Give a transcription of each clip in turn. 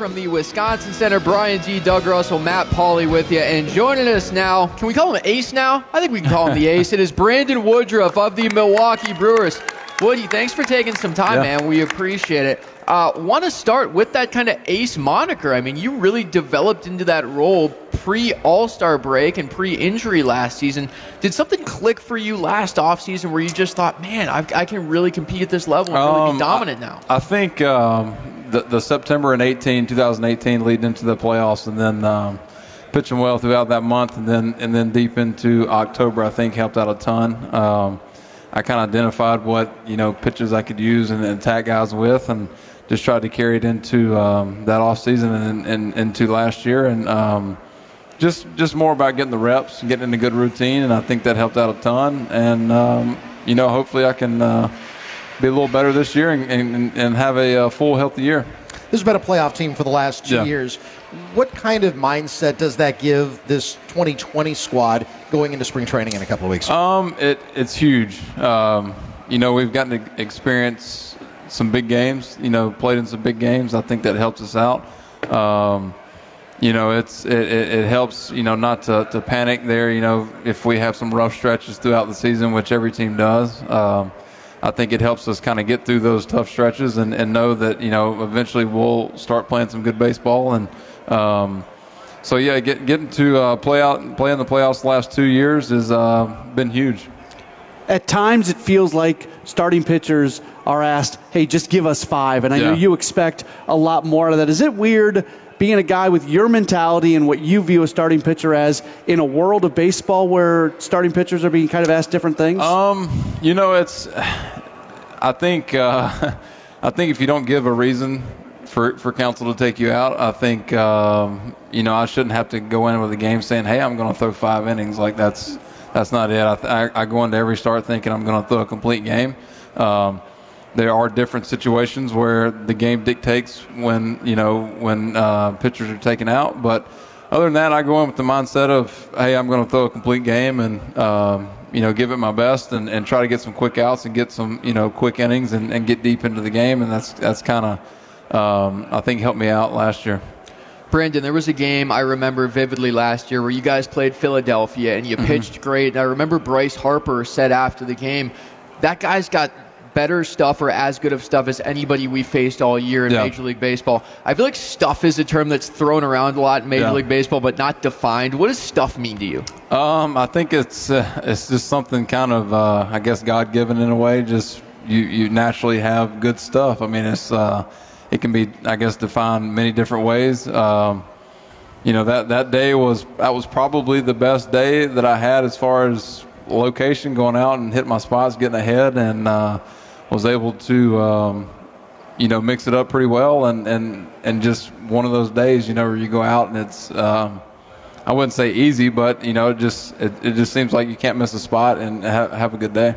From the Wisconsin Center, Brian G. Doug Russell, Matt Pauley with you. And joining us now, can we call him Ace now? I think we can call him the Ace. It is Brandon Woodruff of the Milwaukee Brewers. Woody, thanks for taking some time, yeah. man. We appreciate it. Uh, Want to start with that kind of ace moniker. I mean, you really developed into that role pre All Star break and pre injury last season. Did something click for you last offseason where you just thought, man, I've, i can really compete at this level and really be um, dominant I, now? I think um, the, the September and 18, 2018, leading into the playoffs, and then um, pitching well throughout that month, and then and then deep into October, I think helped out a ton. Um, I kind of identified what you know pitches I could use and, and attack guys with, and just tried to carry it into um, that off season and, and, into last year, and um, just just more about getting the reps and getting in a good routine, and I think that helped out a ton. And um, you know, hopefully, I can. Uh, be a little better this year and, and, and have a uh, full, healthy year. This has been a playoff team for the last two yeah. years. What kind of mindset does that give this 2020 squad going into spring training in a couple of weeks? Um, it, it's huge. Um, you know, we've gotten to experience some big games. You know, played in some big games. I think that helps us out. Um, you know, it's it, it, helps. You know, not to, to panic there. You know, if we have some rough stretches throughout the season, which every team does. Um, I think it helps us kind of get through those tough stretches and, and know that you know eventually we'll start playing some good baseball and um, so yeah, get, getting to uh, play out play in the playoffs the last two years has uh, been huge. At times, it feels like starting pitchers are asked, "Hey, just give us five. and I yeah. know you expect a lot more out of that. Is it weird? Being a guy with your mentality and what you view a starting pitcher as in a world of baseball where starting pitchers are being kind of asked different things? Um, you know, it's. I think. Uh, I think if you don't give a reason for for Counsell to take you out, I think um, you know I shouldn't have to go in with a game saying, "Hey, I'm going to throw five innings." Like that's that's not it. I, I, I go into every start thinking I'm going to throw a complete game. Um, there are different situations where the game dictates when you know when uh, pitchers are taken out. But other than that, I go in with the mindset of, hey, I'm going to throw a complete game and um, you know give it my best and, and try to get some quick outs and get some you know quick innings and, and get deep into the game. And that's that's kind of um, I think helped me out last year. Brandon, there was a game I remember vividly last year where you guys played Philadelphia and you mm-hmm. pitched great. And I remember Bryce Harper said after the game, that guy's got better stuff or as good of stuff as anybody we faced all year in yeah. Major League Baseball. I feel like stuff is a term that's thrown around a lot in Major yeah. League Baseball, but not defined. What does stuff mean to you? Um, I think it's uh, it's just something kind of uh, I guess God given in a way. Just you you naturally have good stuff. I mean, it's uh, it can be I guess defined many different ways. Um, you know that that day was that was probably the best day that I had as far as location, going out and hit my spots, getting ahead, and uh, was able to, um, you know, mix it up pretty well, and and and just one of those days, you know, where you go out and it's, um, I wouldn't say easy, but you know, it just it, it just seems like you can't miss a spot and ha- have a good day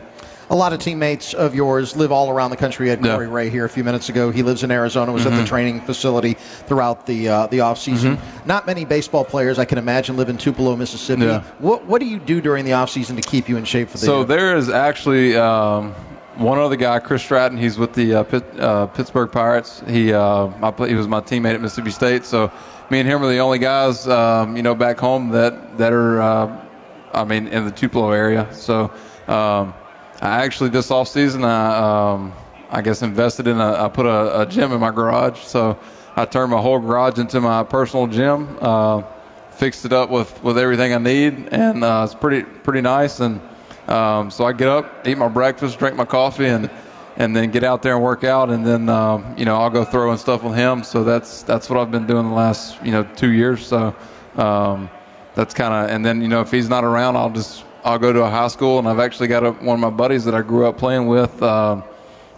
a lot of teammates of yours live all around the country. Had Corey yeah. Ray here a few minutes ago. He lives in Arizona. Was mm-hmm. at the mm-hmm. training facility throughout the uh, the off season. Mm-hmm. Not many baseball players I can imagine live in Tupelo, Mississippi. Yeah. What what do you do during the off season to keep you in shape for the? So year? there is actually. Um, one other guy, Chris Stratton, he's with the uh, uh, Pittsburgh Pirates. He uh, my, he was my teammate at Mississippi State. So me and him are the only guys, um, you know, back home that that are, uh, I mean, in the Tupelo area. So um, I actually this off season I um, I guess invested in a I put a, a, gym in my garage, so I turned my whole garage into my personal gym. Uh, fixed it up with, with everything I need, and uh, it's pretty pretty nice. And um, so I get up, eat my breakfast, drink my coffee, and and then get out there and work out, and then um, you know I'll go throwing stuff with him. So that's that's what I've been doing the last you know two years. So um, that's kind of, and then you know if he's not around, I'll just I'll go to a high school, and I've actually got a, one of my buddies that I grew up playing with uh,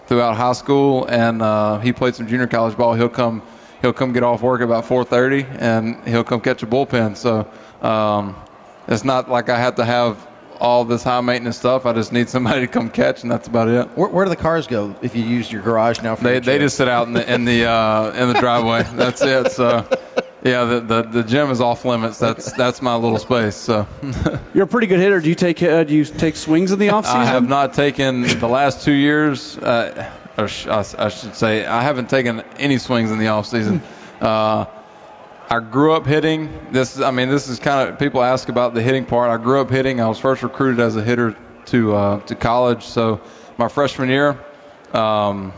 throughout high school, and uh, he played some junior college ball. He'll come, he'll come get off work about 4:30, and he'll come catch a bullpen. So um, it's not like I have to have all this high maintenance stuff. I just need somebody to come catch, and that's about it. Where, where do the cars go if you use your garage now? they they just sit out in the in the uh, in the driveway. that's it. So yeah, the, the, the gym is off limits. That's that's my little space. So you're a pretty good hitter. Do you take uh, do you take swings in the off season? I have not taken the last two years. Uh, or sh- I, I, should say I haven't taken any swings in the off season. Uh, I grew up hitting. This, I mean, this is kind of people ask about the hitting part. I grew up hitting. I was first recruited as a hitter to uh, to college. So my freshman year, um,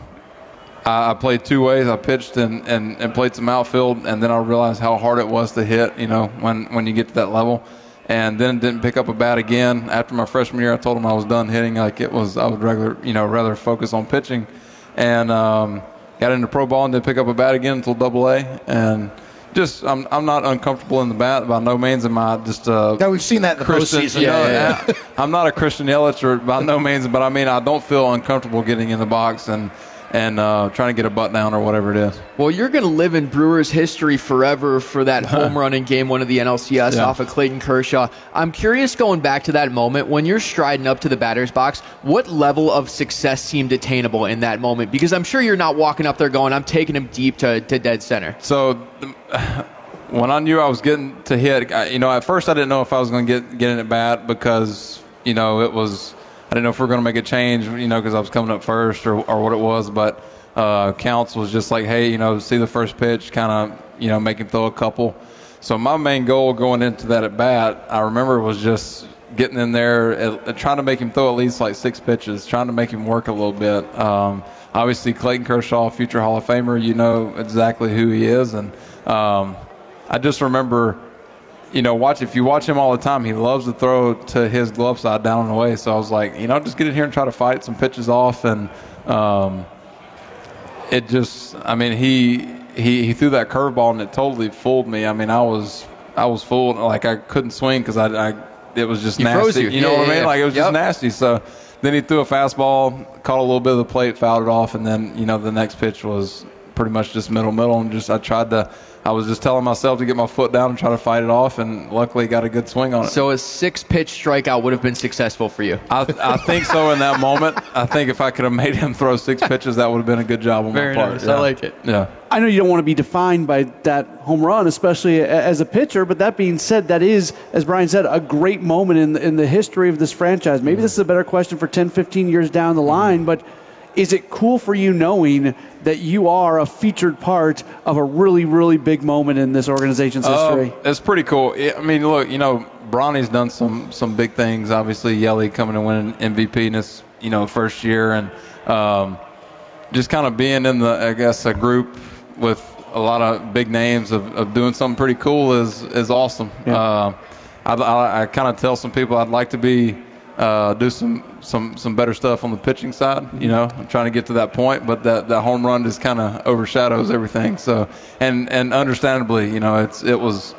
I, I, played two ways. I pitched and, and, and played some outfield, and then I realized how hard it was to hit. You know, when when you get to that level, and then didn't pick up a bat again after my freshman year. I told them I was done hitting. Like it was, I would regular, you know, rather focus on pitching, and um, got into pro ball and didn't pick up a bat again until Double A, and just I'm I'm not uncomfortable in the bat by no means am I just uh yeah we've seen that in the Christian, postseason. Yeah, yeah, yeah. I'm not a Christian Yelich or by no means but I mean I don't feel uncomfortable getting in the box and and uh, trying to get a butt down or whatever it is. Well, you're going to live in Brewers history forever for that home run in Game One of the NLCS yeah. off of Clayton Kershaw. I'm curious, going back to that moment when you're striding up to the batter's box, what level of success seemed attainable in that moment? Because I'm sure you're not walking up there going, "I'm taking him deep to, to dead center." So. When I knew I was getting to hit, you know, at first I didn't know if I was going to get get in at bat because you know it was I didn't know if we are going to make a change, you know, because I was coming up first or, or what it was. But uh, Counts was just like, hey, you know, see the first pitch, kind of, you know, make him throw a couple. So my main goal going into that at bat, I remember was just getting in there, at, trying to make him throw at least like six pitches, trying to make him work a little bit. Um, obviously, Clayton Kershaw, future Hall of Famer, you know exactly who he is, and um, I just remember you know, watch if you watch him all the time, he loves to throw to his glove side down and away. So I was like, you know, just get in here and try to fight some pitches off, and um, it just, I mean, he he he threw that curveball and it totally fooled me. I mean, I was I was fooled, like I couldn't swing because I, I it was just nasty. You. you. know yeah, what yeah, I mean? Like it was yep. just nasty. So then he threw a fastball, caught a little bit of the plate, fouled it off, and then you know the next pitch was pretty much just middle middle, and just I tried to I was just telling myself to get my foot down and try to fight it off, and luckily got a good swing on it. So a six-pitch strikeout would have been successful for you. I, I think so in that moment. I think if I could have made him throw six pitches, that would have been a good job on Very my part. Nice. Yeah. I like it. Yeah. I know you don't want to be defined by that home run, especially as a pitcher. But that being said, that is, as Brian said, a great moment in in the history of this franchise. Maybe mm-hmm. this is a better question for 10, 15 years down the line, but is it cool for you knowing that you are a featured part of a really, really big moment in this organization's um, history? it's pretty cool. I mean, look, you know, Bronny's done some some big things. Obviously, Yelly coming and winning MVP in his you know first year, and um, just kind of being in the I guess a group with a lot of big names of, of doing something pretty cool is is awesome. Yeah. Uh, I, I, I kind of tell some people I'd like to be uh, do some some some better stuff on the pitching side. You know, I'm trying to get to that point, but that that home run just kind of overshadows everything. So, and and understandably, you know, it's it was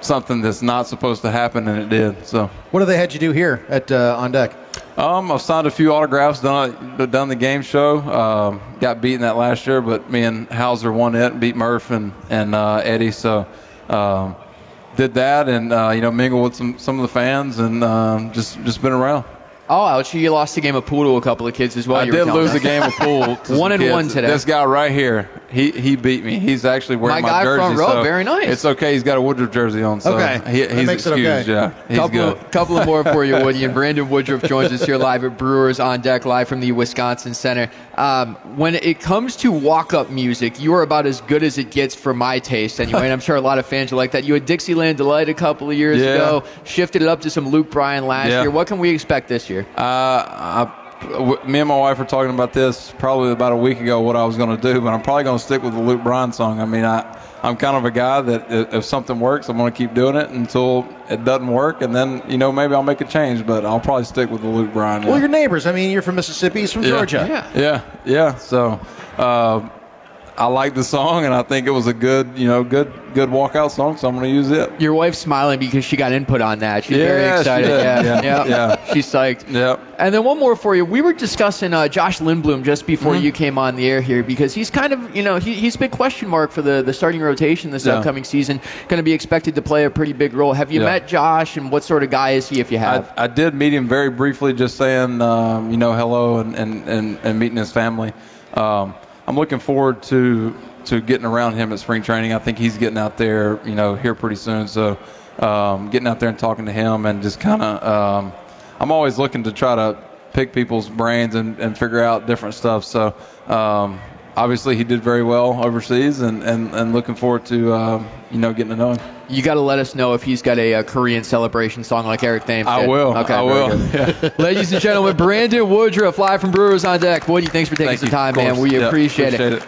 something that's not supposed to happen, and it did. So, what have they had you do here at uh, on deck? Um, I've signed a few autographs, done done the game show. Um, got beaten that last year, but me and Houser won it, and beat Murph and and uh, Eddie. So. Um, did that and uh, you know mingle with some some of the fans and um, just just been around. Oh, ouch! You lost a game of pool to a couple of kids as well. I did lose a game of pool. one and kids. one today. This guy right here, he he beat me. He's actually wearing my, my guy jersey. front row, so very nice. It's okay. He's got a Woodruff jersey on. So okay, he, he's that makes excused. it okay. Yeah, he's couple, good. Couple of more for you, Woody. And Brandon Woodruff joins us here live at Brewers on Deck, live from the Wisconsin Center. Um, when it comes to walk-up music, you are about as good as it gets for my taste, anyway. and I'm sure a lot of fans are like that. You had Dixieland Delight a couple of years yeah. ago, shifted it up to some Luke Bryan last yeah. year. What can we expect this year? Uh, I, me and my wife were talking about this probably about a week ago what I was going to do, but I'm probably going to stick with the Luke Bryan song. I mean, I I'm kind of a guy that if something works, I'm going to keep doing it until it doesn't work, and then you know maybe I'll make a change. But I'll probably stick with the Luke Bryan. Well, your neighbors. I mean, you're from Mississippi. He's from yeah. Georgia. Yeah, yeah, yeah. So. Uh, I like the song, and I think it was a good, you know, good, good walkout song. So I'm going to use it. Your wife's smiling because she got input on that. She's yeah, very excited. Yeah, yeah, yeah, yeah, She's psyched. Yeah. And then one more for you. We were discussing uh, Josh Lindblom just before mm-hmm. you came on the air here because he's kind of, you know, he, he's a big question mark for the, the starting rotation this yeah. upcoming season. Going to be expected to play a pretty big role. Have you met Josh, and what sort of guy is he? If you have, I, I did meet him very briefly, just saying, um, you know, hello and and, and, and meeting his family. Um, I'm looking forward to to getting around him at spring training. I think he's getting out there, you know, here pretty soon. So um, getting out there and talking to him and just kind of, um, I'm always looking to try to pick people's brains and, and figure out different stuff. So um, obviously he did very well overseas, and, and, and looking forward to uh, you know getting to know him. You got to let us know if he's got a, a Korean celebration song like Eric Thames. I will. Okay, I will. Yeah. Ladies and gentlemen, Brandon Woodruff, live from Brewers on Deck. Woody, thanks for taking Thank some you. time, man. We appreciate, appreciate it. it.